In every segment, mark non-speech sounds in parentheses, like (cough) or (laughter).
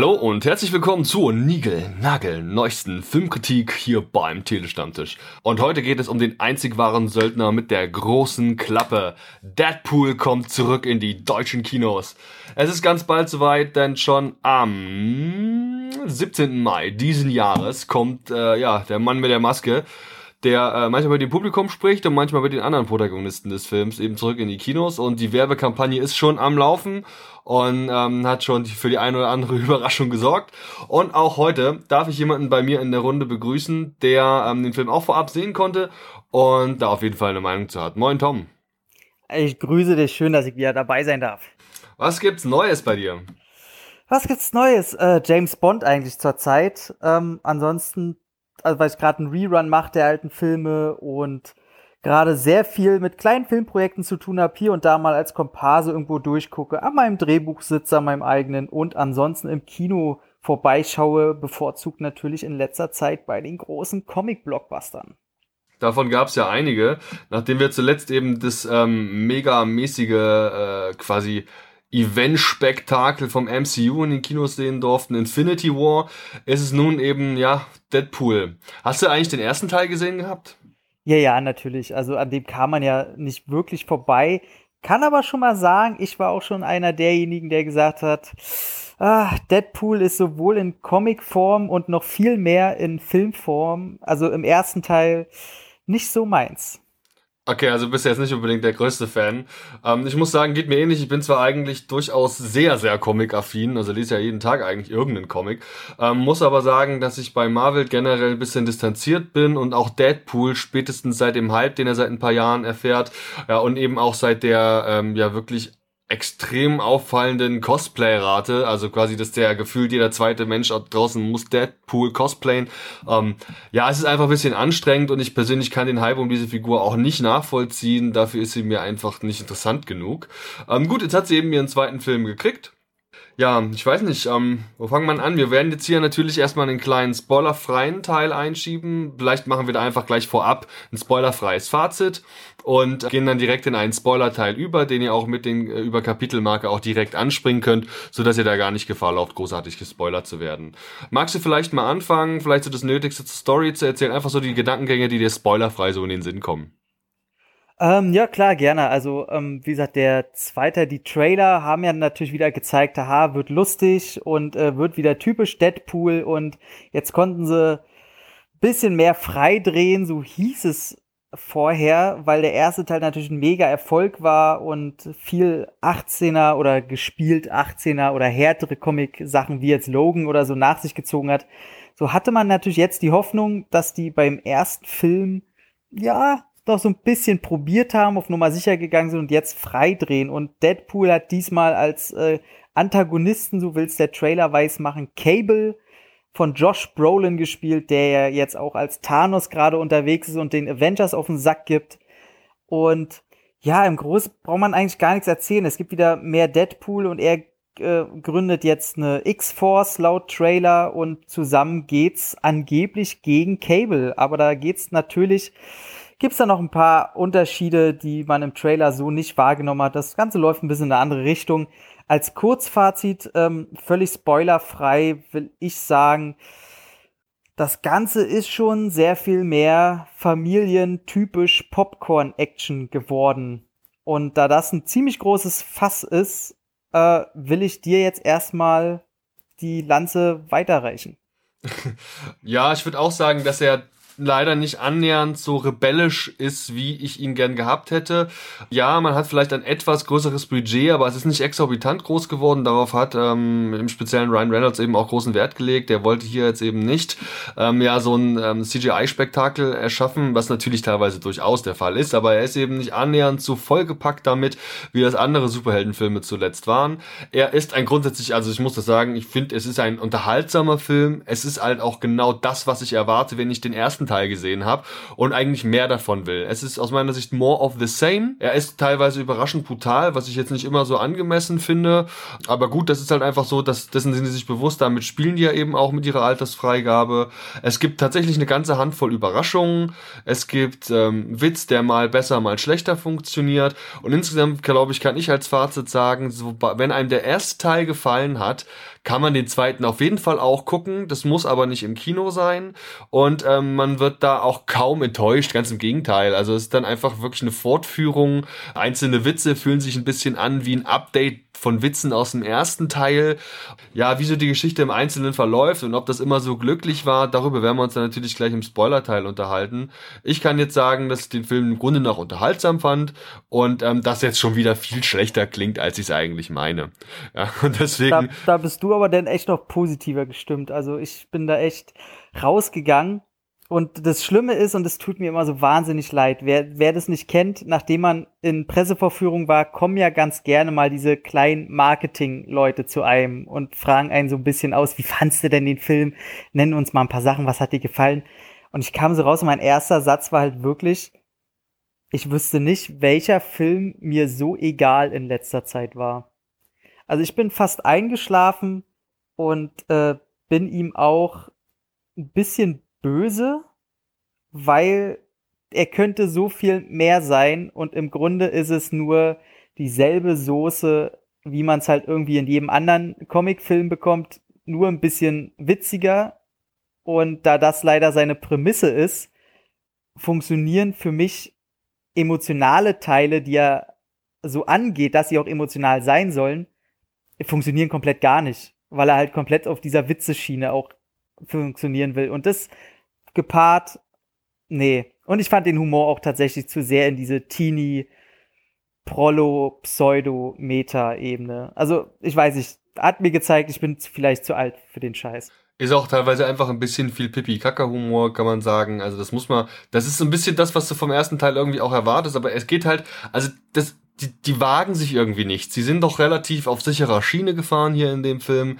Hallo und herzlich willkommen zur Nigel Nagel neuesten Filmkritik hier beim Telestammtisch. Und heute geht es um den einzig wahren Söldner mit der großen Klappe. Deadpool kommt zurück in die deutschen Kinos. Es ist ganz bald soweit, denn schon am 17. Mai diesen Jahres kommt äh, ja der Mann mit der Maske der äh, manchmal mit dem Publikum spricht und manchmal mit den anderen Protagonisten des Films eben zurück in die Kinos und die Werbekampagne ist schon am Laufen und ähm, hat schon für die eine oder andere (laughs) Überraschung gesorgt. Und auch heute darf ich jemanden bei mir in der Runde begrüßen, der ähm, den Film auch vorab sehen konnte und da auf jeden Fall eine Meinung zu hat. Moin Tom. Ich grüße dich, schön, dass ich wieder dabei sein darf. Was gibt's Neues bei dir? Was gibt's Neues? Äh, James Bond eigentlich zur Zeit. Ähm, ansonsten also weil ich gerade einen Rerun mache der alten Filme und gerade sehr viel mit kleinen Filmprojekten zu tun habe, hier und da mal als Komparse irgendwo durchgucke, an meinem Drehbuch sitze, an meinem eigenen und ansonsten im Kino vorbeischaue, bevorzugt natürlich in letzter Zeit bei den großen Comic-Blockbustern. Davon gab es ja einige, nachdem wir zuletzt eben das ähm, megamäßige äh, quasi Event-Spektakel vom MCU in den Kinos sehen durften, Infinity War, ist es nun eben, ja, Deadpool. Hast du eigentlich den ersten Teil gesehen gehabt? Ja, ja, natürlich. Also an dem kam man ja nicht wirklich vorbei. Kann aber schon mal sagen, ich war auch schon einer derjenigen, der gesagt hat, ah, Deadpool ist sowohl in Comicform und noch viel mehr in Filmform, also im ersten Teil, nicht so meins. Okay, also bist du jetzt nicht unbedingt der größte Fan. Ähm, ich muss sagen, geht mir ähnlich. Ich bin zwar eigentlich durchaus sehr, sehr Comic-affin, also lese ja jeden Tag eigentlich irgendeinen Comic, ähm, muss aber sagen, dass ich bei Marvel generell ein bisschen distanziert bin und auch Deadpool spätestens seit dem Hype, den er seit ein paar Jahren erfährt, ja, und eben auch seit der ähm, ja wirklich extrem auffallenden Cosplay-Rate, also quasi, dass der gefühlt jeder zweite Mensch draußen muss Deadpool cosplayen. Ähm, ja, es ist einfach ein bisschen anstrengend und ich persönlich kann den Hype um diese Figur auch nicht nachvollziehen. Dafür ist sie mir einfach nicht interessant genug. Ähm, gut, jetzt hat sie eben ihren zweiten Film gekriegt. Ja, ich weiß nicht, ähm, wo fangen wir an? Wir werden jetzt hier natürlich erstmal einen kleinen spoilerfreien Teil einschieben. Vielleicht machen wir da einfach gleich vorab ein spoilerfreies Fazit und gehen dann direkt in einen Spoiler-Teil über, den ihr auch mit den äh, über Kapitelmarke auch direkt anspringen könnt, so dass ihr da gar nicht Gefahr lauft, großartig gespoilert zu werden. Magst du vielleicht mal anfangen, vielleicht so das Nötigste zur Story zu erzählen, einfach so die Gedankengänge, die dir spoilerfrei so in den Sinn kommen? Ähm, ja, klar, gerne. Also, ähm, wie gesagt, der zweite, die Trailer haben ja natürlich wieder gezeigt, haha, wird lustig und äh, wird wieder typisch Deadpool und jetzt konnten sie bisschen mehr freidrehen, so hieß es vorher, weil der erste Teil natürlich ein mega Erfolg war und viel 18er oder gespielt 18er oder härtere Comic-Sachen wie jetzt Logan oder so nach sich gezogen hat. So hatte man natürlich jetzt die Hoffnung, dass die beim ersten Film ja noch so ein bisschen probiert haben, auf Nummer sicher gegangen sind und jetzt freidrehen. Und Deadpool hat diesmal als äh, Antagonisten, so will's der Trailer weiß machen, Cable von Josh Brolin gespielt, der ja jetzt auch als Thanos gerade unterwegs ist und den Avengers auf den Sack gibt. Und ja, im Großen braucht man eigentlich gar nichts erzählen. Es gibt wieder mehr Deadpool und er äh, gründet jetzt eine X-Force laut Trailer und zusammen geht's angeblich gegen Cable. Aber da geht's natürlich gibt's da noch ein paar Unterschiede, die man im Trailer so nicht wahrgenommen hat. Das Ganze läuft ein bisschen in eine andere Richtung. Als Kurzfazit, ähm, völlig spoilerfrei, will ich sagen, das Ganze ist schon sehr viel mehr familientypisch Popcorn-Action geworden. Und da das ein ziemlich großes Fass ist, äh, will ich dir jetzt erstmal die Lanze weiterreichen. (laughs) ja, ich würde auch sagen, dass er leider nicht annähernd so rebellisch ist, wie ich ihn gern gehabt hätte. Ja, man hat vielleicht ein etwas größeres Budget, aber es ist nicht exorbitant groß geworden. Darauf hat ähm, im speziellen Ryan Reynolds eben auch großen Wert gelegt. Der wollte hier jetzt eben nicht ähm, ja so ein ähm, CGI-Spektakel erschaffen, was natürlich teilweise durchaus der Fall ist, aber er ist eben nicht annähernd so vollgepackt damit, wie das andere Superheldenfilme zuletzt waren. Er ist ein grundsätzlich, also ich muss das sagen, ich finde, es ist ein unterhaltsamer Film. Es ist halt auch genau das, was ich erwarte, wenn ich den ersten Teil gesehen habe und eigentlich mehr davon will. Es ist aus meiner Sicht more of the same. Er ist teilweise überraschend brutal, was ich jetzt nicht immer so angemessen finde. Aber gut, das ist halt einfach so, dass dessen sind sie sich bewusst. Damit spielen die ja eben auch mit ihrer Altersfreigabe. Es gibt tatsächlich eine ganze Handvoll Überraschungen. Es gibt ähm, Witz, der mal besser, mal schlechter funktioniert. Und insgesamt, glaube ich, kann ich als Fazit sagen, so, wenn einem der erste Teil gefallen hat, kann man den zweiten auf jeden Fall auch gucken. Das muss aber nicht im Kino sein. Und ähm, man wird da auch kaum enttäuscht, ganz im Gegenteil. Also es ist dann einfach wirklich eine Fortführung. Einzelne Witze fühlen sich ein bisschen an wie ein Update von Witzen aus dem ersten Teil. Ja, wie so die Geschichte im Einzelnen verläuft und ob das immer so glücklich war, darüber werden wir uns dann natürlich gleich im Spoiler-Teil unterhalten. Ich kann jetzt sagen, dass ich den Film im Grunde noch unterhaltsam fand und ähm, das jetzt schon wieder viel schlechter klingt, als ich es eigentlich meine. Ja, und deswegen. Da, da bist du aber dann echt noch positiver gestimmt. Also ich bin da echt rausgegangen und das Schlimme ist, und es tut mir immer so wahnsinnig leid, wer, wer das nicht kennt, nachdem man in Pressevorführung war, kommen ja ganz gerne mal diese kleinen Marketing-Leute zu einem und fragen einen so ein bisschen aus, wie fandst du denn den Film? Nennen uns mal ein paar Sachen, was hat dir gefallen? Und ich kam so raus und mein erster Satz war halt wirklich, ich wüsste nicht, welcher Film mir so egal in letzter Zeit war. Also ich bin fast eingeschlafen und äh, bin ihm auch ein bisschen böse, weil er könnte so viel mehr sein und im Grunde ist es nur dieselbe Soße, wie man es halt irgendwie in jedem anderen Comicfilm bekommt, nur ein bisschen witziger. Und da das leider seine Prämisse ist, funktionieren für mich emotionale Teile, die er so angeht, dass sie auch emotional sein sollen, funktionieren komplett gar nicht, weil er halt komplett auf dieser Witzeschiene auch funktionieren will. Und das gepaart, nee. Und ich fand den Humor auch tatsächlich zu sehr in diese Teenie, Prollo, Pseudo, Meta-Ebene. Also, ich weiß nicht, hat mir gezeigt, ich bin vielleicht zu alt für den Scheiß. Ist auch teilweise einfach ein bisschen viel Pipi-Kaka-Humor, kann man sagen. Also das muss man, das ist so ein bisschen das, was du vom ersten Teil irgendwie auch erwartest, aber es geht halt, also das, die, die wagen sich irgendwie nicht. Sie sind doch relativ auf sicherer Schiene gefahren hier in dem Film.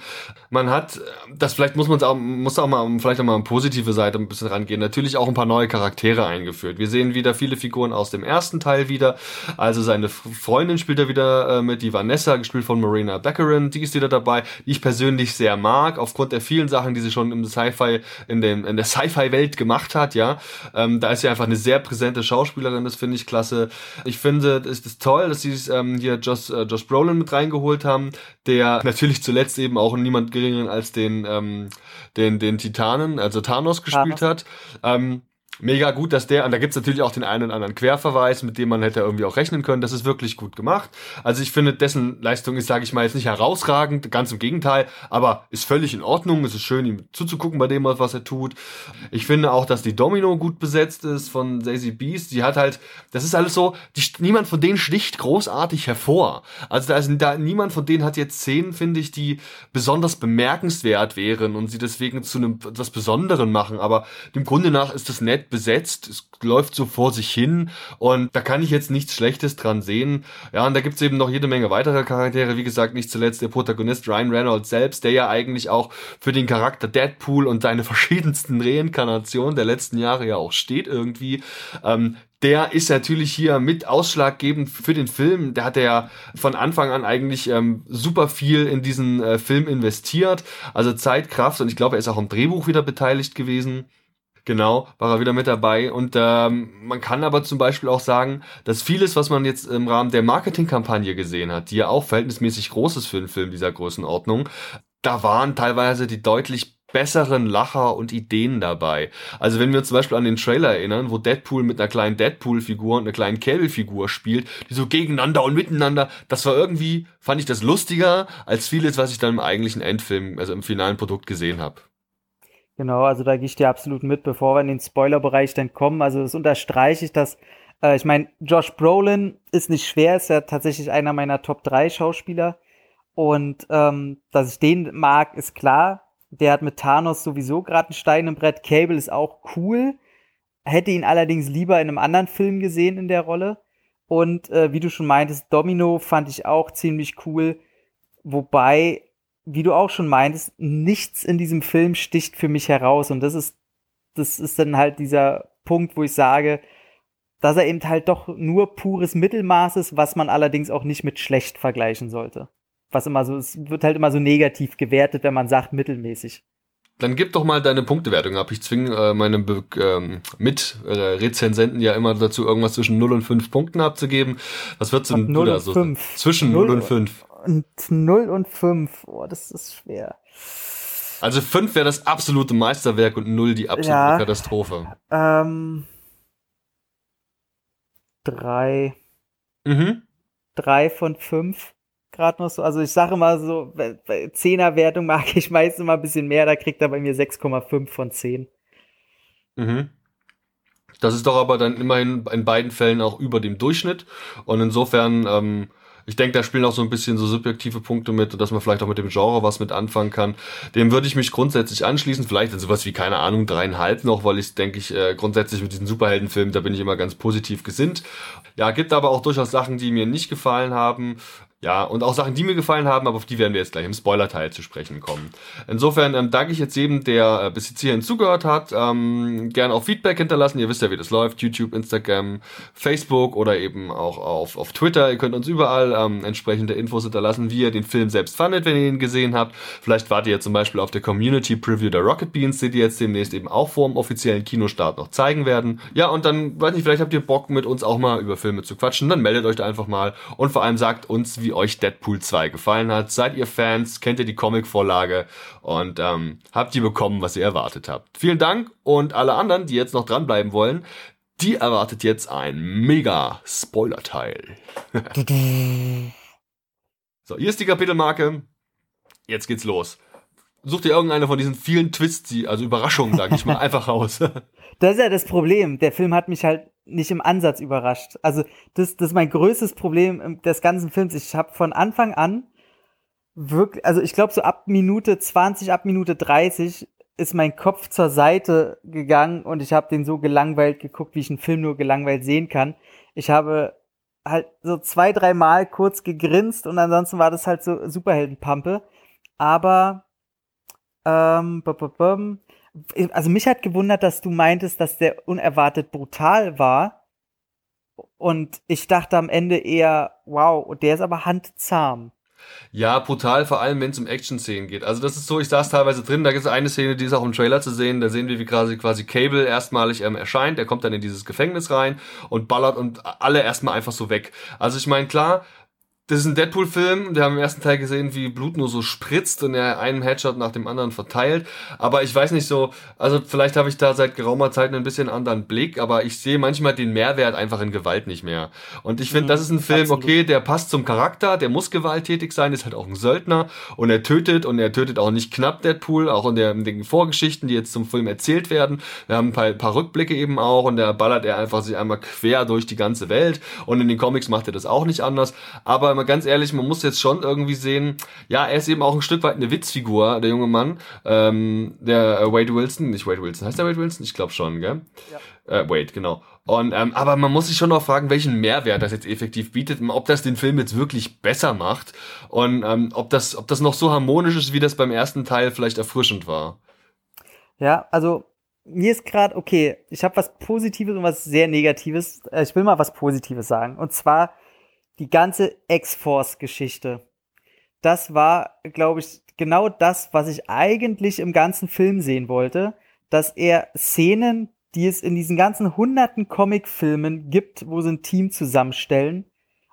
Man hat, das vielleicht muss man auch, muss auch mal, vielleicht auch mal eine positive Seite ein bisschen rangehen. Natürlich auch ein paar neue Charaktere eingeführt. Wir sehen wieder viele Figuren aus dem ersten Teil wieder. Also seine Freundin spielt er wieder äh, mit, die Vanessa, gespielt von Marina Beckerin. Die ist wieder dabei, die ich persönlich sehr mag, aufgrund der vielen Sachen, die sie schon im Sci-Fi, in dem, in der Sci-Fi-Welt gemacht hat, ja. Ähm, da ist sie einfach eine sehr präsente Schauspielerin, das finde ich klasse. Ich finde, es ist toll, dass sie ähm, hier Josh, äh, Josh Brolin mit reingeholt haben, der natürlich zuletzt eben auch niemand geringeren als den, ähm, den, den Titanen, also Thanos gespielt Thanos. hat. Ähm, mega gut, dass der, und da gibt's natürlich auch den einen oder anderen Querverweis, mit dem man hätte irgendwie auch rechnen können. Das ist wirklich gut gemacht. Also ich finde, dessen Leistung ist, sage ich mal, jetzt nicht herausragend, ganz im Gegenteil, aber ist völlig in Ordnung. Es ist schön, ihm zuzugucken bei dem, was er tut. Ich finde auch, dass die Domino gut besetzt ist von Daisy Beast. Die hat halt, das ist alles so, die, niemand von denen sticht großartig hervor. Also da ist da, niemand von denen hat jetzt Szenen, finde ich, die besonders bemerkenswert wären und sie deswegen zu einem etwas Besonderen machen. Aber dem Grunde nach ist das nett besetzt, es läuft so vor sich hin und da kann ich jetzt nichts Schlechtes dran sehen. Ja, und da gibt's eben noch jede Menge weitere Charaktere, wie gesagt, nicht zuletzt der Protagonist Ryan Reynolds selbst, der ja eigentlich auch für den Charakter Deadpool und seine (laughs) verschiedensten Reinkarnationen der letzten Jahre ja auch steht irgendwie. Ähm, der ist natürlich hier mit ausschlaggebend für den Film. Der hat ja von Anfang an eigentlich ähm, super viel in diesen äh, Film investiert. Also Zeit, Kraft und ich glaube, er ist auch im Drehbuch wieder beteiligt gewesen. Genau, war er wieder mit dabei. Und ähm, man kann aber zum Beispiel auch sagen, dass vieles, was man jetzt im Rahmen der Marketingkampagne gesehen hat, die ja auch verhältnismäßig groß ist für einen Film dieser Größenordnung, da waren teilweise die deutlich besseren Lacher und Ideen dabei. Also wenn wir uns zum Beispiel an den Trailer erinnern, wo Deadpool mit einer kleinen Deadpool-Figur und einer kleinen Cable-Figur spielt, die so gegeneinander und miteinander, das war irgendwie, fand ich das lustiger als vieles, was ich dann im eigentlichen Endfilm, also im finalen Produkt gesehen habe. Genau, also da gehe ich dir absolut mit, bevor wir in den Spoiler-Bereich dann kommen. Also das unterstreiche ich, dass, äh, ich meine, Josh Brolin ist nicht schwer, ist ja tatsächlich einer meiner Top 3 Schauspieler. Und ähm, dass ich den mag, ist klar. Der hat mit Thanos sowieso gerade einen Stein im Brett. Cable ist auch cool. Hätte ihn allerdings lieber in einem anderen Film gesehen in der Rolle. Und äh, wie du schon meintest, Domino fand ich auch ziemlich cool. Wobei wie du auch schon meintest, nichts in diesem Film sticht für mich heraus. Und das ist, das ist dann halt dieser Punkt, wo ich sage, dass er eben halt doch nur pures Mittelmaß ist, was man allerdings auch nicht mit schlecht vergleichen sollte. Was immer so, es wird halt immer so negativ gewertet, wenn man sagt mittelmäßig. Dann gib doch mal deine Punktewertung ab. Ich zwinge äh, meine Be ähm, Mit-Rezensenten ja immer dazu, irgendwas zwischen 0 und 5 Punkten abzugeben. Was würdest du, 0 da so? 5. Zwischen 0, 0 und 5. Und 0 und 5. Oh, das ist schwer. Also 5 wäre das absolute Meisterwerk und 0 die absolute ja, Katastrophe. Ähm. 3. Mhm. 3 von 5. Gerade noch so. Also ich sage mal so, bei 10er Wertung mag ich meistens mal ein bisschen mehr, da kriegt er bei mir 6,5 von 10. Mhm. Das ist doch aber dann immerhin in beiden Fällen auch über dem Durchschnitt. Und insofern ähm, ich denke, da spielen auch so ein bisschen so subjektive Punkte mit, dass man vielleicht auch mit dem Genre was mit anfangen kann. Dem würde ich mich grundsätzlich anschließen. Vielleicht sowas wie, keine Ahnung, dreieinhalb noch, weil ich denke ich, äh, grundsätzlich mit diesen Superheldenfilmen, da bin ich immer ganz positiv gesinnt. Ja, gibt aber auch durchaus Sachen, die mir nicht gefallen haben. Ja, und auch Sachen, die mir gefallen haben, aber auf die werden wir jetzt gleich im Spoiler-Teil zu sprechen kommen. Insofern ähm, danke ich jetzt jedem, der äh, bis jetzt hierhin zugehört hat. Ähm, gerne auch Feedback hinterlassen. Ihr wisst ja, wie das läuft. YouTube, Instagram, Facebook oder eben auch auf, auf Twitter. Ihr könnt uns überall ähm, entsprechende Infos hinterlassen, wie ihr den Film selbst fandet, wenn ihr ihn gesehen habt. Vielleicht wart ihr zum Beispiel auf der Community Preview der Rocket Beans, die die jetzt demnächst eben auch vor dem offiziellen Kinostart noch zeigen werden. Ja, und dann, weiß nicht, vielleicht habt ihr Bock, mit uns auch mal über Filme zu quatschen. Dann meldet euch da einfach mal und vor allem sagt uns, wie wie euch Deadpool 2 gefallen hat. Seid ihr Fans? Kennt ihr die Comic-Vorlage? Und ähm, habt ihr bekommen, was ihr erwartet habt? Vielen Dank und alle anderen, die jetzt noch dranbleiben wollen, die erwartet jetzt ein mega Spoiler-Teil. (laughs) so, hier ist die Kapitelmarke. Jetzt geht's los. Such dir irgendeine von diesen vielen Twists, also Überraschungen, sag ich mal, (laughs) einfach raus. Das ist ja das Problem. Der Film hat mich halt nicht im Ansatz überrascht. Also das, das ist mein größtes Problem des ganzen Films. Ich habe von Anfang an wirklich, also ich glaube so ab Minute 20, ab Minute 30 ist mein Kopf zur Seite gegangen und ich habe den so gelangweilt geguckt, wie ich einen Film nur gelangweilt sehen kann. Ich habe halt so zwei, drei Mal kurz gegrinst und ansonsten war das halt so Superheldenpampe. Aber ähm, also mich hat gewundert, dass du meintest, dass der unerwartet brutal war. Und ich dachte am Ende eher, wow, der ist aber handzahm. Ja, brutal, vor allem wenn es um Action-Szenen geht. Also das ist so, ich saß teilweise drin, da gibt es eine Szene, die ist auch im Trailer zu sehen, da sehen wir, wie quasi, quasi Cable erstmalig ähm, erscheint, der kommt dann in dieses Gefängnis rein und ballert und alle erstmal einfach so weg. Also ich meine, klar, das ist ein Deadpool-Film. Wir haben im ersten Teil gesehen, wie Blut nur so spritzt und er einen Headshot nach dem anderen verteilt. Aber ich weiß nicht so, also vielleicht habe ich da seit geraumer Zeit ein bisschen anderen Blick, aber ich sehe manchmal den Mehrwert einfach in Gewalt nicht mehr. Und ich finde, mhm, das ist ein Film, okay, der passt zum Charakter, der muss gewalttätig sein, ist halt auch ein Söldner und er tötet und er tötet auch nicht knapp Deadpool, auch in, der, in den Vorgeschichten, die jetzt zum Film erzählt werden. Wir haben ein paar, paar Rückblicke eben auch und da ballert er einfach sich einmal quer durch die ganze Welt und in den Comics macht er das auch nicht anders. Aber mal ganz ehrlich, man muss jetzt schon irgendwie sehen, ja, er ist eben auch ein Stück weit eine Witzfigur, der junge Mann. Ähm, der äh, Wade Wilson, nicht Wade Wilson, heißt der Wade Wilson? Ich glaube schon, gell? Ja. Äh, Wade, genau. Und, ähm, aber man muss sich schon noch fragen, welchen Mehrwert das jetzt effektiv bietet, ob das den Film jetzt wirklich besser macht und ähm, ob, das, ob das noch so harmonisch ist, wie das beim ersten Teil vielleicht erfrischend war. Ja, also mir ist gerade, okay, ich habe was Positives und was sehr Negatives. Äh, ich will mal was Positives sagen. Und zwar die ganze X-Force-Geschichte. Das war, glaube ich, genau das, was ich eigentlich im ganzen Film sehen wollte, dass er Szenen, die es in diesen ganzen hunderten Comic-Filmen gibt, wo sie ein Team zusammenstellen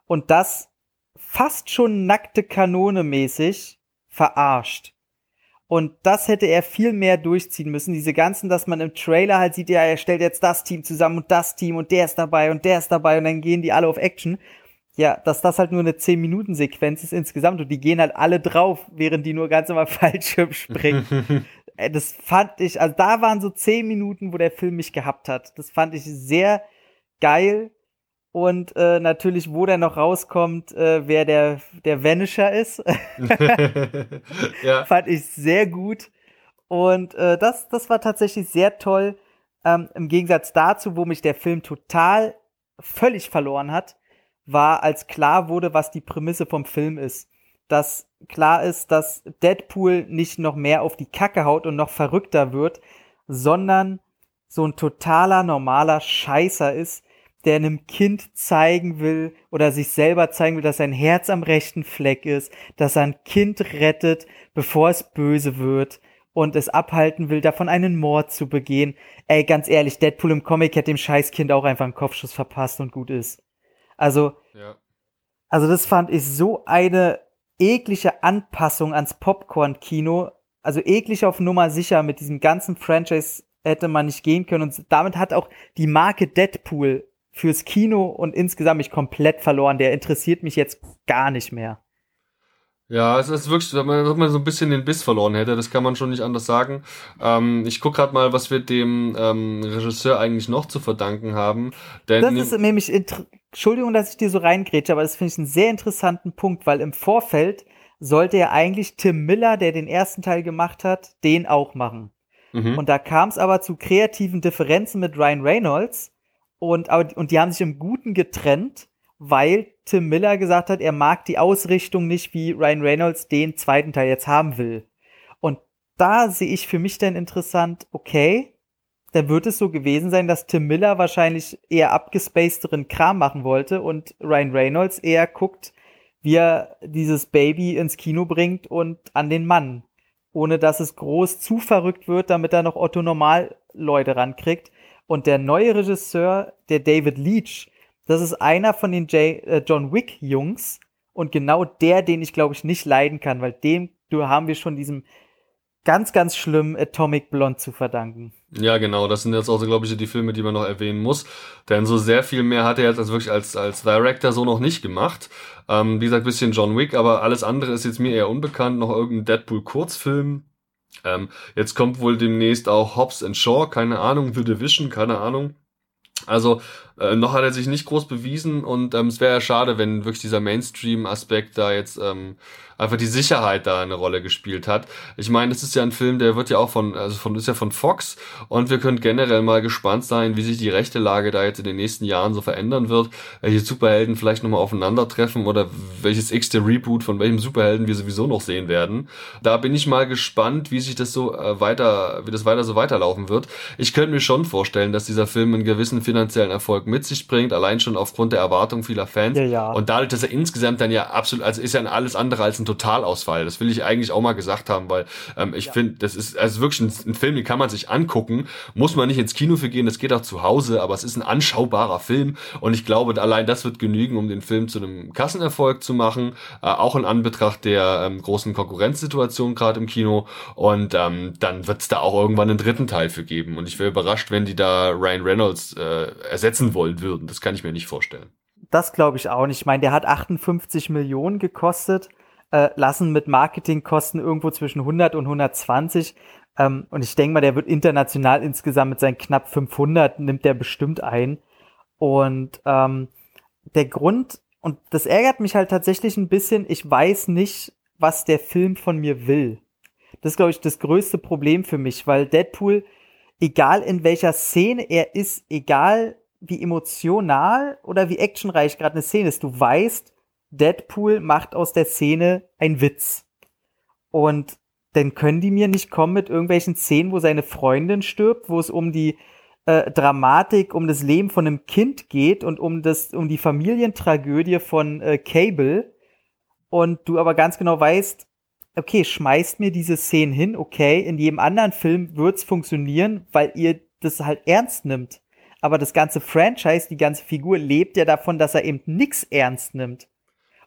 und das fast schon nackte Kanone mäßig verarscht. Und das hätte er viel mehr durchziehen müssen. Diese ganzen, dass man im Trailer halt sieht, ja, er stellt jetzt das Team zusammen und das Team und der ist dabei und der ist dabei und dann gehen die alle auf Action ja, dass das halt nur eine 10-Minuten-Sequenz ist insgesamt und die gehen halt alle drauf, während die nur ganz normal (laughs) Fallschirm springen. (laughs) Das fand ich, also da waren so 10 Minuten, wo der Film mich gehabt hat. Das fand ich sehr geil. Und äh, natürlich, wo der noch rauskommt, äh, wer der, der Vanisher ist. (laughs) ja. Fand ich sehr gut. Und äh, das, das war tatsächlich sehr toll. Ähm, Im Gegensatz dazu, wo mich der Film total völlig verloren hat, war, als klar wurde, was die Prämisse vom Film ist. Dass klar ist, dass Deadpool nicht noch mehr auf die Kacke haut und noch verrückter wird, sondern so ein totaler normaler Scheißer ist, der einem Kind zeigen will oder sich selber zeigen will, dass sein Herz am rechten Fleck ist, dass er ein Kind rettet, bevor es böse wird und es abhalten will, davon einen Mord zu begehen. Ey, ganz ehrlich, Deadpool im Comic hätte dem Scheißkind auch einfach einen Kopfschuss verpasst und gut ist. Also, ja. also das fand ich so eine eklige Anpassung ans Popcorn-Kino, also eklig auf Nummer sicher mit diesem ganzen Franchise hätte man nicht gehen können und damit hat auch die Marke Deadpool fürs Kino und insgesamt mich komplett verloren. Der interessiert mich jetzt gar nicht mehr. Ja, es ist wirklich, wenn man, wenn man so ein bisschen den Biss verloren hätte, das kann man schon nicht anders sagen. Ähm, ich guck gerade mal, was wir dem ähm, Regisseur eigentlich noch zu verdanken haben. Denn das ist nämlich, Entschuldigung, dass ich dir so reingrätsche, aber das finde ich einen sehr interessanten Punkt, weil im Vorfeld sollte ja eigentlich Tim Miller, der den ersten Teil gemacht hat, den auch machen. Mhm. Und da kam es aber zu kreativen Differenzen mit Ryan Reynolds und, aber, und die haben sich im Guten getrennt weil Tim Miller gesagt hat, er mag die Ausrichtung nicht, wie Ryan Reynolds den zweiten Teil jetzt haben will. Und da sehe ich für mich dann interessant, okay, dann wird es so gewesen sein, dass Tim Miller wahrscheinlich eher abgespacederen Kram machen wollte und Ryan Reynolds eher guckt, wie er dieses Baby ins Kino bringt und an den Mann. Ohne dass es groß zu verrückt wird, damit er noch Otto Normal Leute rankriegt. Und der neue Regisseur, der David Leach, das ist einer von den J äh, John Wick Jungs und genau der, den ich glaube ich nicht leiden kann, weil dem haben wir schon diesem ganz, ganz schlimmen Atomic Blonde zu verdanken. Ja, genau. Das sind jetzt auch, so, glaube ich, die Filme, die man noch erwähnen muss. Denn so sehr viel mehr hat er jetzt als wirklich als, als Director so noch nicht gemacht. Ähm, wie gesagt, bisschen John Wick, aber alles andere ist jetzt mir eher unbekannt. Noch irgendein Deadpool-Kurzfilm. Ähm, jetzt kommt wohl demnächst auch Hobbs and Shaw, keine Ahnung, The Division, keine Ahnung. Also äh, noch hat er sich nicht groß bewiesen und ähm, es wäre ja schade, wenn wirklich dieser Mainstream-Aspekt da jetzt ähm, einfach die Sicherheit da eine Rolle gespielt hat. Ich meine, das ist ja ein Film, der wird ja auch von, also von, ist ja von Fox und wir können generell mal gespannt sein, wie sich die rechte Lage da jetzt in den nächsten Jahren so verändern wird, welche Superhelden vielleicht nochmal aufeinandertreffen oder welches x-te Reboot von welchem Superhelden wir sowieso noch sehen werden. Da bin ich mal gespannt, wie sich das so äh, weiter, wie das weiter so weiterlaufen wird. Ich könnte mir schon vorstellen, dass dieser Film einen gewissen finanziellen Erfolg mit sich bringt, allein schon aufgrund der Erwartung vieler Fans. Ja, ja. Und dadurch, dass er insgesamt dann ja absolut, also ist ja alles andere als ein Totalausfall. Das will ich eigentlich auch mal gesagt haben, weil ähm, ich ja. finde, das ist also wirklich ein, ein, Film, den kann man sich angucken. Muss man nicht ins Kino für gehen, das geht auch zu Hause, aber es ist ein anschaubarer Film und ich glaube, allein das wird genügen, um den Film zu einem Kassenerfolg zu machen, äh, auch in Anbetracht der ähm, großen Konkurrenzsituation gerade im Kino und ähm, dann wird es da auch irgendwann einen dritten Teil für geben und ich wäre überrascht, wenn die da Ryan Reynolds äh, ersetzen wollen würden. Das kann ich mir nicht vorstellen. Das glaube ich auch nicht. Ich meine, der hat 58 Millionen gekostet äh, lassen mit Marketingkosten irgendwo zwischen 100 und 120. Ähm, und ich denke mal, der wird international insgesamt mit seinen knapp 500 nimmt der bestimmt ein. Und ähm, der Grund, und das ärgert mich halt tatsächlich ein bisschen, ich weiß nicht, was der Film von mir will. Das ist, glaube ich, das größte Problem für mich, weil Deadpool, egal in welcher Szene er ist, egal wie emotional oder wie actionreich gerade eine Szene ist, du weißt, Deadpool macht aus der Szene ein Witz. Und dann können die mir nicht kommen mit irgendwelchen Szenen, wo seine Freundin stirbt, wo es um die äh, Dramatik, um das Leben von einem Kind geht und um das, um die Familientragödie von äh, Cable. Und du aber ganz genau weißt, okay, schmeißt mir diese Szenen hin, okay, in jedem anderen Film wird's funktionieren, weil ihr das halt ernst nimmt. Aber das ganze Franchise, die ganze Figur lebt ja davon, dass er eben nix ernst nimmt.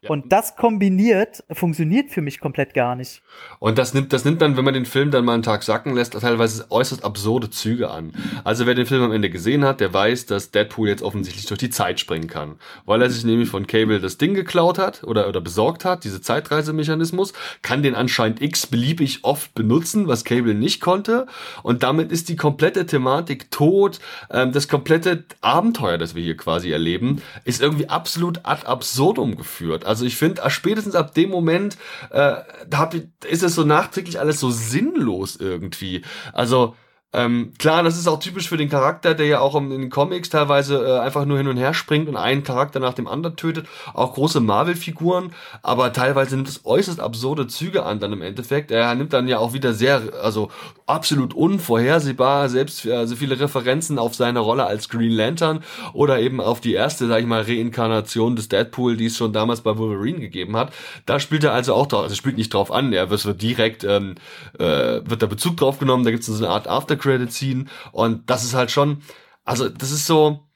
Und das kombiniert funktioniert für mich komplett gar nicht. Und das nimmt, das nimmt dann, wenn man den Film dann mal einen Tag sacken lässt, teilweise äußerst absurde Züge an. Also wer den Film am Ende gesehen hat, der weiß, dass Deadpool jetzt offensichtlich durch die Zeit springen kann. Weil er sich nämlich von Cable das Ding geklaut hat oder, oder besorgt hat, diese Zeitreisemechanismus, kann den anscheinend x beliebig oft benutzen, was Cable nicht konnte. Und damit ist die komplette Thematik tot. Ähm, das komplette Abenteuer, das wir hier quasi erleben, ist irgendwie absolut ad absurdum geführt. Also ich finde, spätestens ab dem Moment äh, hab, ist es so nachträglich alles so sinnlos irgendwie. Also ähm, klar, das ist auch typisch für den Charakter, der ja auch in den Comics teilweise äh, einfach nur hin und her springt und einen Charakter nach dem anderen tötet. Auch große Marvel-Figuren, aber teilweise nimmt es äußerst absurde Züge an dann im Endeffekt. Er nimmt dann ja auch wieder sehr, also absolut unvorhersehbar, selbst also viele Referenzen auf seine Rolle als Green Lantern oder eben auf die erste, sag ich mal, Reinkarnation des Deadpool, die es schon damals bei Wolverine gegeben hat. Da spielt er also auch drauf, also spielt nicht drauf an, er wird direkt, ähm, äh, wird da Bezug drauf genommen, da gibt es so eine Art After Credit Scene und das ist halt schon, also das ist so,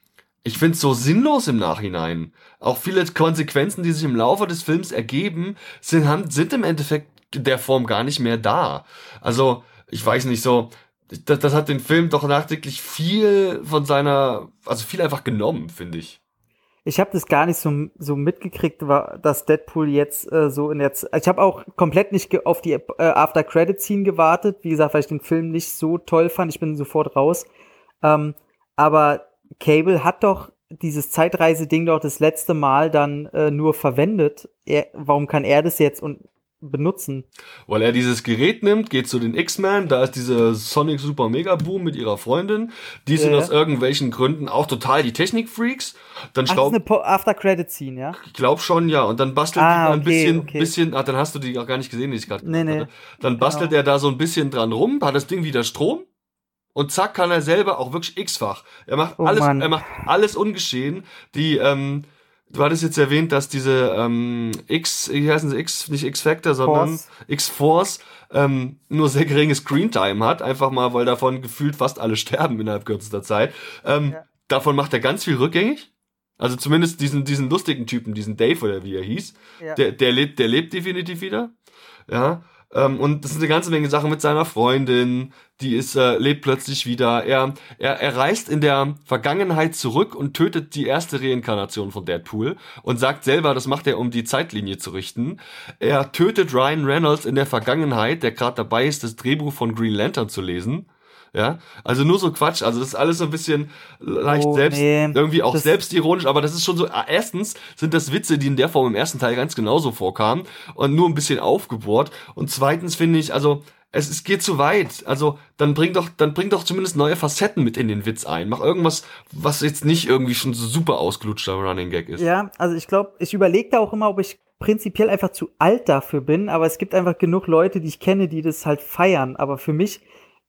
ich finde es so sinnlos im Nachhinein. Auch viele Konsequenzen, die sich im Laufe des Films ergeben, sind, sind im Endeffekt der Form gar nicht mehr da. Also, ich weiß nicht, so, das, das hat den Film doch nachträglich viel von seiner, also viel einfach genommen, finde ich. Ich habe das gar nicht so, so mitgekriegt, war, dass Deadpool jetzt äh, so in der Z Ich habe auch komplett nicht auf die äh, After Credit Scene gewartet. Wie gesagt, weil ich den Film nicht so toll fand. Ich bin sofort raus. Ähm, aber Cable hat doch dieses Zeitreise-Ding doch das letzte Mal dann äh, nur verwendet. Er, warum kann er das jetzt und benutzen? Weil er dieses Gerät nimmt, geht zu den X-Men, da ist diese Sonic Super Mega Boom mit ihrer Freundin. Die sind ja. aus irgendwelchen Gründen auch total die Technik-Freaks. Dann Ach, das ist eine After-Credit-Scene, ja? Ich glaube schon, ja. Und dann bastelt ah, ein okay, bisschen, okay. bisschen, ah, dann hast du die auch gar nicht gesehen, die ich gerade nee, nee. Hatte. Dann bastelt genau. er da so ein bisschen dran rum, hat das Ding wieder Strom und zack kann er selber auch wirklich x-fach. Er macht oh, alles, Mann. er macht alles ungeschehen. Die, ähm, du hattest jetzt erwähnt, dass diese ähm, X, wie heißen sie X, nicht X-Factor, sondern X-Force ähm, nur sehr geringe Screentime hat, einfach mal, weil davon gefühlt fast alle (laughs) sterben innerhalb kürzester Zeit. Ähm, ja. Davon macht er ganz viel rückgängig. Also zumindest diesen, diesen lustigen Typen, diesen Dave oder wie er hieß, ja. der, der lebt, der lebt definitiv wieder. Ja. Ähm, und das ist eine ganze Menge Sachen mit seiner Freundin, die ist, äh, lebt plötzlich wieder. Er, er, er reist in der Vergangenheit zurück und tötet die erste Reinkarnation von Deadpool und sagt selber, das macht er, um die Zeitlinie zu richten. Er tötet Ryan Reynolds in der Vergangenheit, der gerade dabei ist, das Drehbuch von Green Lantern zu lesen. Ja, also nur so Quatsch. Also das ist alles so ein bisschen leicht oh, selbst, nee. irgendwie auch selbstironisch, aber das ist schon so, erstens sind das Witze, die in der Form im ersten Teil ganz genauso vorkamen und nur ein bisschen aufgebohrt. Und zweitens finde ich, also es, es geht zu weit. Also dann bring doch, dann bring doch zumindest neue Facetten mit in den Witz ein. Mach irgendwas, was jetzt nicht irgendwie schon so super ausgelutschter Running Gag ist. Ja, also ich glaube, ich überlege da auch immer, ob ich prinzipiell einfach zu alt dafür bin, aber es gibt einfach genug Leute, die ich kenne, die das halt feiern. Aber für mich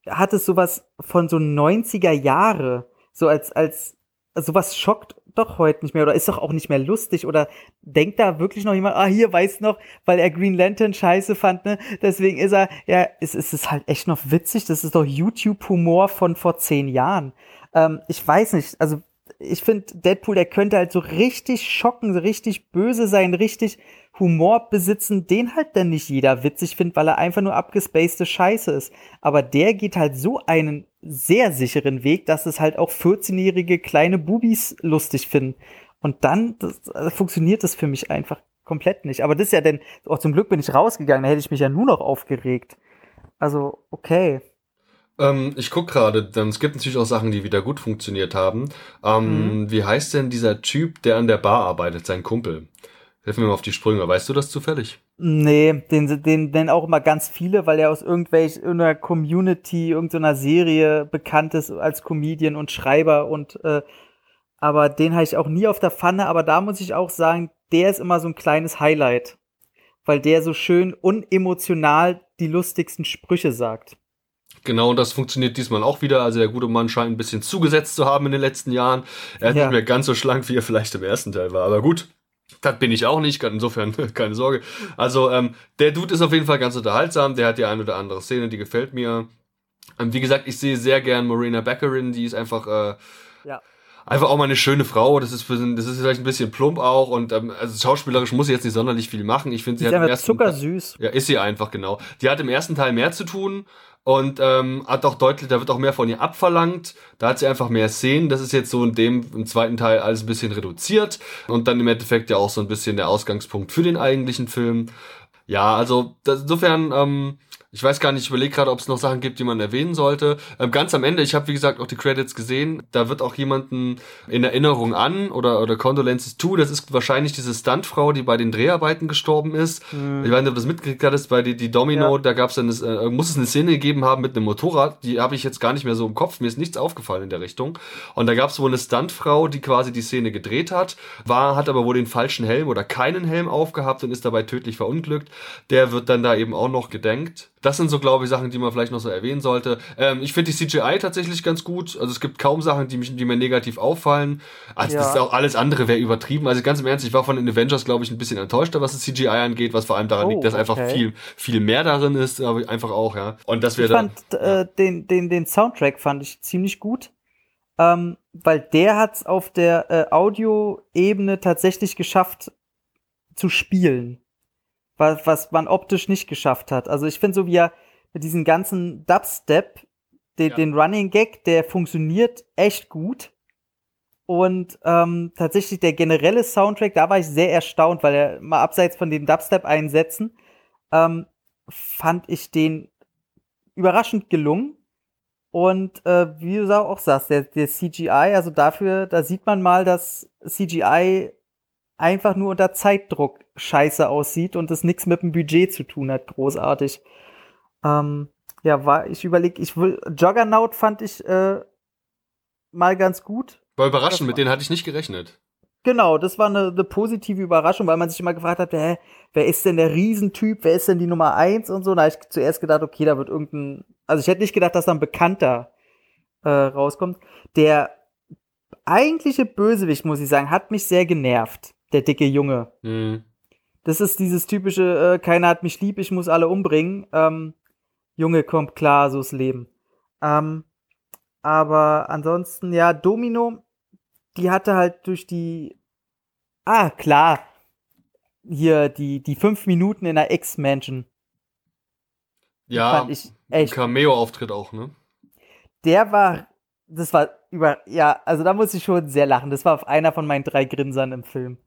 hat es sowas von so 90er Jahre, so als, als, sowas schockt doch heute nicht mehr oder ist doch auch nicht mehr lustig oder denkt da wirklich noch jemand, ah, hier weiß noch, weil er Green Lantern scheiße fand, ne? Deswegen ist er, ja, es, es ist halt echt noch witzig. Das ist doch YouTube-Humor von vor zehn Jahren. Ähm, ich weiß nicht, also ich finde, Deadpool, der könnte halt so richtig schocken, so richtig böse sein, richtig Humor besitzen, den halt dann nicht jeder witzig findet, weil er einfach nur abgespacede Scheiße ist. Aber der geht halt so einen sehr sicheren Weg, dass es halt auch 14-jährige kleine Bubis lustig finden. Und dann das, also funktioniert das für mich einfach komplett nicht. Aber das ist ja denn, oh, zum Glück bin ich rausgegangen, da hätte ich mich ja nur noch aufgeregt. Also, okay. Ähm, ich guck gerade, es gibt natürlich auch Sachen, die wieder gut funktioniert haben. Ähm, mhm. Wie heißt denn dieser Typ, der an der Bar arbeitet, sein Kumpel? Helfen wir mal auf die Sprünge. Weißt du das zufällig? Nee, den, den nennen auch immer ganz viele, weil er aus irgendwelch, irgendeiner Community, irgendeiner Serie bekannt ist als Comedian und Schreiber und äh, aber den habe ich auch nie auf der Pfanne, aber da muss ich auch sagen, der ist immer so ein kleines Highlight, weil der so schön unemotional die lustigsten Sprüche sagt. Genau, und das funktioniert diesmal auch wieder. Also der gute Mann scheint ein bisschen zugesetzt zu haben in den letzten Jahren. Er ist ja. nicht mehr ganz so schlank, wie er vielleicht im ersten Teil war. Aber gut, das bin ich auch nicht, insofern (laughs) keine Sorge. Also ähm, der Dude ist auf jeden Fall ganz unterhaltsam, der hat die eine oder andere Szene, die gefällt mir. Ähm, wie gesagt, ich sehe sehr gern Marina Beckerin, die ist einfach äh, ja. einfach auch mal eine schöne Frau. Das ist für, das ist vielleicht ein bisschen plump auch und ähm, also schauspielerisch muss sie jetzt nicht sonderlich viel machen. Ich finde sie ist hat im ersten zuckersüß. Ja, ist sie einfach genau. Die hat im ersten Teil mehr zu tun und ähm, hat auch deutlich, da wird auch mehr von ihr abverlangt. Da hat sie einfach mehr Szenen. Das ist jetzt so in dem im zweiten Teil alles ein bisschen reduziert und dann im Endeffekt ja auch so ein bisschen der Ausgangspunkt für den eigentlichen Film. Ja, also das, insofern ähm, ich weiß gar nicht, ich überlege gerade, ob es noch Sachen gibt, die man erwähnen sollte. Ähm, ganz am Ende, ich habe wie gesagt auch die Credits gesehen, da wird auch jemanden in Erinnerung an oder, oder Condolences to. Das ist wahrscheinlich diese Stuntfrau, die bei den Dreharbeiten gestorben ist. Mhm. Ich weiß nicht, ob du das mitgekriegt hattest, bei die, die Domino, ja. da gab es dann, äh, muss es eine Szene gegeben haben mit einem Motorrad, die habe ich jetzt gar nicht mehr so im Kopf, mir ist nichts aufgefallen in der Richtung. Und da gab es wohl eine Stuntfrau, die quasi die Szene gedreht hat, war, hat aber wohl den falschen Helm oder keinen Helm aufgehabt und ist dabei tödlich verunglückt. Der wird dann da eben auch noch gedenkt. Das sind so, glaube ich, Sachen, die man vielleicht noch so erwähnen sollte. Ähm, ich finde die CGI tatsächlich ganz gut. Also es gibt kaum Sachen, die, mich, die mir negativ auffallen. Also ja. das ist auch alles andere wäre übertrieben. Also ganz im Ernst, ich war von den Avengers, glaube ich, ein bisschen enttäuschter, was das CGI angeht, was vor allem daran oh, liegt, dass okay. einfach viel, viel mehr darin ist, aber einfach auch, ja. Und das wäre Ich fand äh, den, den, den Soundtrack fand ich ziemlich gut. ähm, weil der hat es auf der äh, Audioebene tatsächlich geschafft zu spielen, was, was man optisch nicht geschafft hat. Also ich finde so wie er mit diesem ganzen Dubstep, den, ja. den Running Gag, der funktioniert echt gut. Und ähm, tatsächlich der generelle Soundtrack, da war ich sehr erstaunt, weil er mal abseits von dem Dubstep einsetzen, ähm, fand ich den überraschend gelungen. Und äh, wie du auch sagst, der, der CGI, also dafür, da sieht man mal, dass CGI einfach nur unter Zeitdruck scheiße aussieht und es nichts mit dem Budget zu tun hat, großartig. Ähm, ja, war, ich überlege, ich will, Juggernaut fand ich äh, mal ganz gut. War überraschend, mit denen hatte ich nicht gerechnet. Genau, das war eine, eine, positive Überraschung, weil man sich immer gefragt hat, hä, wer ist denn der Riesentyp, wer ist denn die Nummer eins und so. Da habe ich zuerst gedacht, okay, da wird irgendein also ich hätte nicht gedacht, dass da ein Bekannter äh, rauskommt. Der eigentliche Bösewicht, muss ich sagen, hat mich sehr genervt. Der dicke Junge. Mhm. Das ist dieses typische, äh, keiner hat mich lieb, ich muss alle umbringen. Ähm, Junge kommt klar, so ist Leben. Ähm, aber ansonsten, ja, Domino, die hatte halt durch die. Ah, klar. Hier, die, die fünf Minuten in der X-Mansion. Ja, fand ich echt. Cameo-Auftritt auch, ne? Der war, das war über, ja, also da muss ich schon sehr lachen. Das war auf einer von meinen drei Grinsern im Film.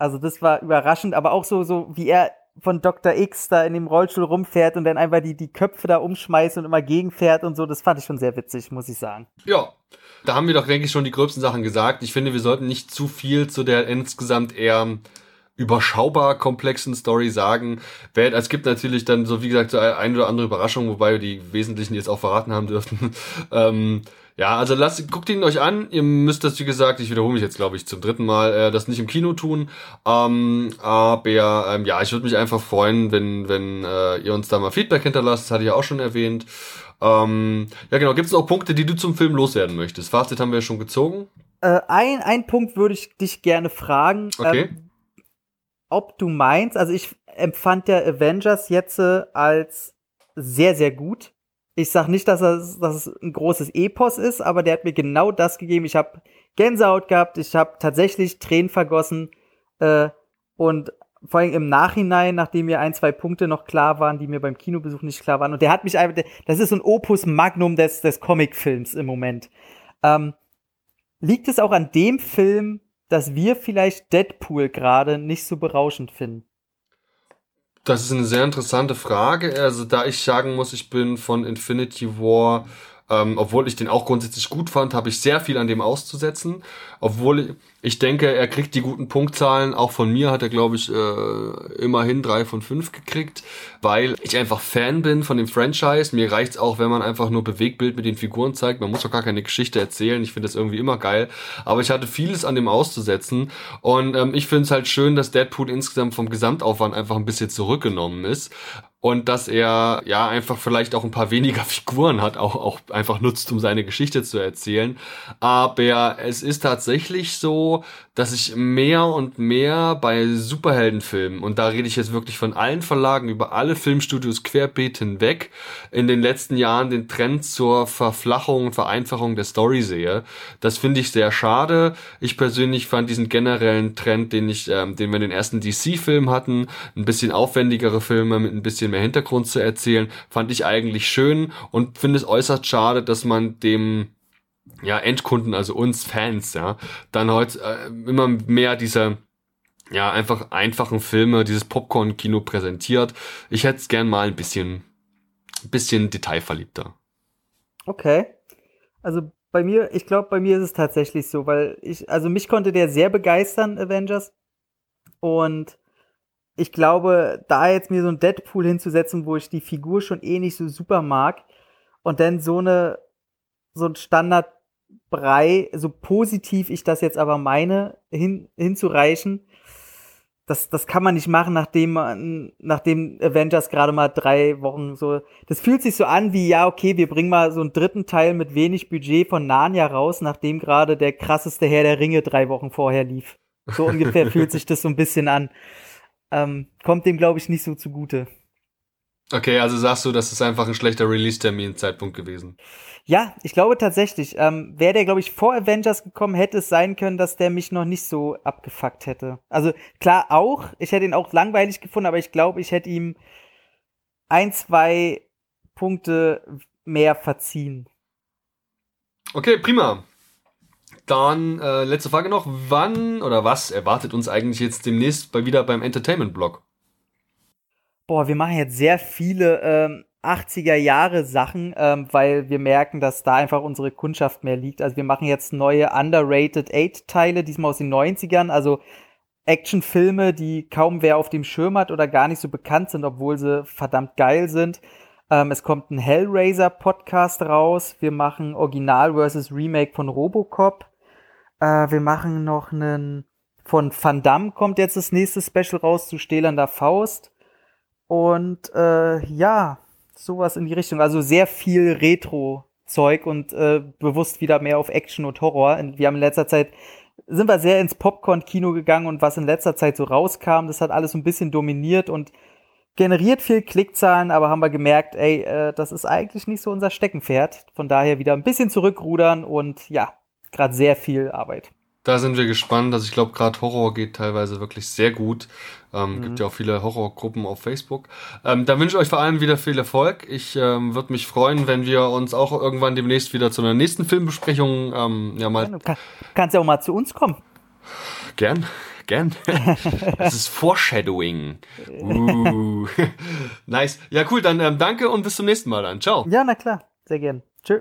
Also das war überraschend, aber auch so, so wie er von Dr. X da in dem Rollstuhl rumfährt und dann einfach die, die Köpfe da umschmeißt und immer gegenfährt und so, das fand ich schon sehr witzig, muss ich sagen. Ja, da haben wir doch, denke ich, schon die gröbsten Sachen gesagt. Ich finde, wir sollten nicht zu viel zu der insgesamt eher überschaubar komplexen Story sagen. Es gibt natürlich dann so, wie gesagt, so eine oder andere Überraschung, wobei wir die wesentlichen jetzt auch verraten haben dürften. (laughs) ähm, ja, also lasst, guckt ihn euch an. Ihr müsst das, wie gesagt, ich wiederhole mich jetzt, glaube ich, zum dritten Mal, äh, das nicht im Kino tun. Ähm, aber ähm, ja, ich würde mich einfach freuen, wenn, wenn äh, ihr uns da mal Feedback hinterlasst. Das hatte ich ja auch schon erwähnt. Ähm, ja, genau. Gibt es noch Punkte, die du zum Film loswerden möchtest? Fazit haben wir ja schon gezogen. Äh, ein, ein Punkt würde ich dich gerne fragen. Okay. Ähm, ob du meinst, also ich empfand der Avengers jetzt äh, als sehr, sehr gut. Ich sag nicht, dass, er, dass es ein großes Epos ist, aber der hat mir genau das gegeben. Ich habe Gänsehaut gehabt, ich habe tatsächlich Tränen vergossen äh, und vor allem im Nachhinein, nachdem mir ein, zwei Punkte noch klar waren, die mir beim Kinobesuch nicht klar waren. Und der hat mich einfach, das ist so ein Opus Magnum des, des Comicfilms im Moment. Ähm, liegt es auch an dem Film, dass wir vielleicht Deadpool gerade nicht so berauschend finden? Das ist eine sehr interessante Frage. Also da ich sagen muss, ich bin von Infinity War ähm, obwohl ich den auch grundsätzlich gut fand, habe ich sehr viel an dem auszusetzen. Obwohl ich denke, er kriegt die guten Punktzahlen. Auch von mir hat er, glaube ich, äh, immerhin drei von fünf gekriegt, weil ich einfach Fan bin von dem Franchise. Mir reicht's auch, wenn man einfach nur Bewegbild mit den Figuren zeigt. Man muss doch gar keine Geschichte erzählen. Ich finde das irgendwie immer geil. Aber ich hatte vieles an dem auszusetzen. Und ähm, ich finde es halt schön, dass Deadpool insgesamt vom Gesamtaufwand einfach ein bisschen zurückgenommen ist und dass er ja einfach vielleicht auch ein paar weniger (laughs) Figuren hat, auch, auch einfach nutzt, um seine Geschichte zu erzählen. Aber es ist tatsächlich so, dass ich mehr und mehr bei Superheldenfilmen, und da rede ich jetzt wirklich von allen Verlagen über alle Filmstudios querbeet hinweg, in den letzten Jahren den Trend zur Verflachung und Vereinfachung der Story sehe. Das finde ich sehr schade. Ich persönlich fand diesen generellen Trend, den ich, ähm, den wir in den ersten DC-Filmen hatten, ein bisschen aufwendigere Filme mit ein bisschen mehr Hintergrund zu erzählen, fand ich eigentlich schön und finde es äußerst schade, dass man dem ja, Endkunden, also uns Fans, ja, dann heute äh, immer mehr diese ja, einfach einfachen Filme, dieses Popcorn-Kino präsentiert. Ich hätte es gern mal ein bisschen, bisschen detailverliebter. Okay. Also bei mir, ich glaube, bei mir ist es tatsächlich so, weil ich, also mich konnte der sehr begeistern, Avengers. Und ich glaube, da jetzt mir so ein Deadpool hinzusetzen, wo ich die Figur schon eh nicht so super mag und dann so eine, so ein Standard Brei, so positiv ich das jetzt aber meine, hin, hinzureichen, das, das kann man nicht machen, nachdem man, nachdem Avengers gerade mal drei Wochen so. Das fühlt sich so an wie, ja, okay, wir bringen mal so einen dritten Teil mit wenig Budget von Narnia raus, nachdem gerade der krasseste Herr der Ringe drei Wochen vorher lief. So ungefähr (laughs) fühlt sich das so ein bisschen an. Ähm, kommt dem, glaube ich, nicht so zugute. Okay, also sagst du, das ist einfach ein schlechter Release-Termin-Zeitpunkt gewesen. Ja, ich glaube tatsächlich. Ähm, Wäre der, glaube ich, vor Avengers gekommen, hätte es sein können, dass der mich noch nicht so abgefuckt hätte. Also klar auch, ich hätte ihn auch langweilig gefunden, aber ich glaube, ich hätte ihm ein, zwei Punkte mehr verziehen. Okay, prima. Dann äh, letzte Frage noch. Wann oder was erwartet uns eigentlich jetzt demnächst bei, wieder beim Entertainment-Blog? Boah, wir machen jetzt sehr viele ähm, 80er Jahre Sachen, ähm, weil wir merken, dass da einfach unsere Kundschaft mehr liegt. Also wir machen jetzt neue underrated 8 Teile, diesmal aus den 90ern, also Actionfilme, die kaum wer auf dem Schirm hat oder gar nicht so bekannt sind, obwohl sie verdammt geil sind. Ähm, es kommt ein Hellraiser Podcast raus. Wir machen Original versus Remake von Robocop. Äh, wir machen noch einen von Van Damme kommt jetzt das nächste Special raus zu Stählernder Faust. Und äh, ja, sowas in die Richtung. Also sehr viel Retro-Zeug und äh, bewusst wieder mehr auf Action und Horror. Wir haben in letzter Zeit sind wir sehr ins Popcorn-Kino gegangen und was in letzter Zeit so rauskam, das hat alles so ein bisschen dominiert und generiert viel Klickzahlen, aber haben wir gemerkt, ey, äh, das ist eigentlich nicht so unser Steckenpferd. Von daher wieder ein bisschen zurückrudern und ja, gerade sehr viel Arbeit. Da sind wir gespannt. Also ich glaube, gerade Horror geht teilweise wirklich sehr gut. Ähm, mhm. Gibt ja auch viele Horrorgruppen auf Facebook. Ähm, da wünsche ich euch vor allem wieder viel Erfolg. Ich ähm, würde mich freuen, wenn wir uns auch irgendwann demnächst wieder zu einer nächsten Filmbesprechung ähm, ja mal. Ja, du kann, kannst ja auch mal zu uns kommen. Gern. Gern. (laughs) Das ist Foreshadowing. Uh. (laughs) nice. Ja, cool. Dann ähm, danke und bis zum nächsten Mal dann. Ciao. Ja, na klar. Sehr gern. Tschö.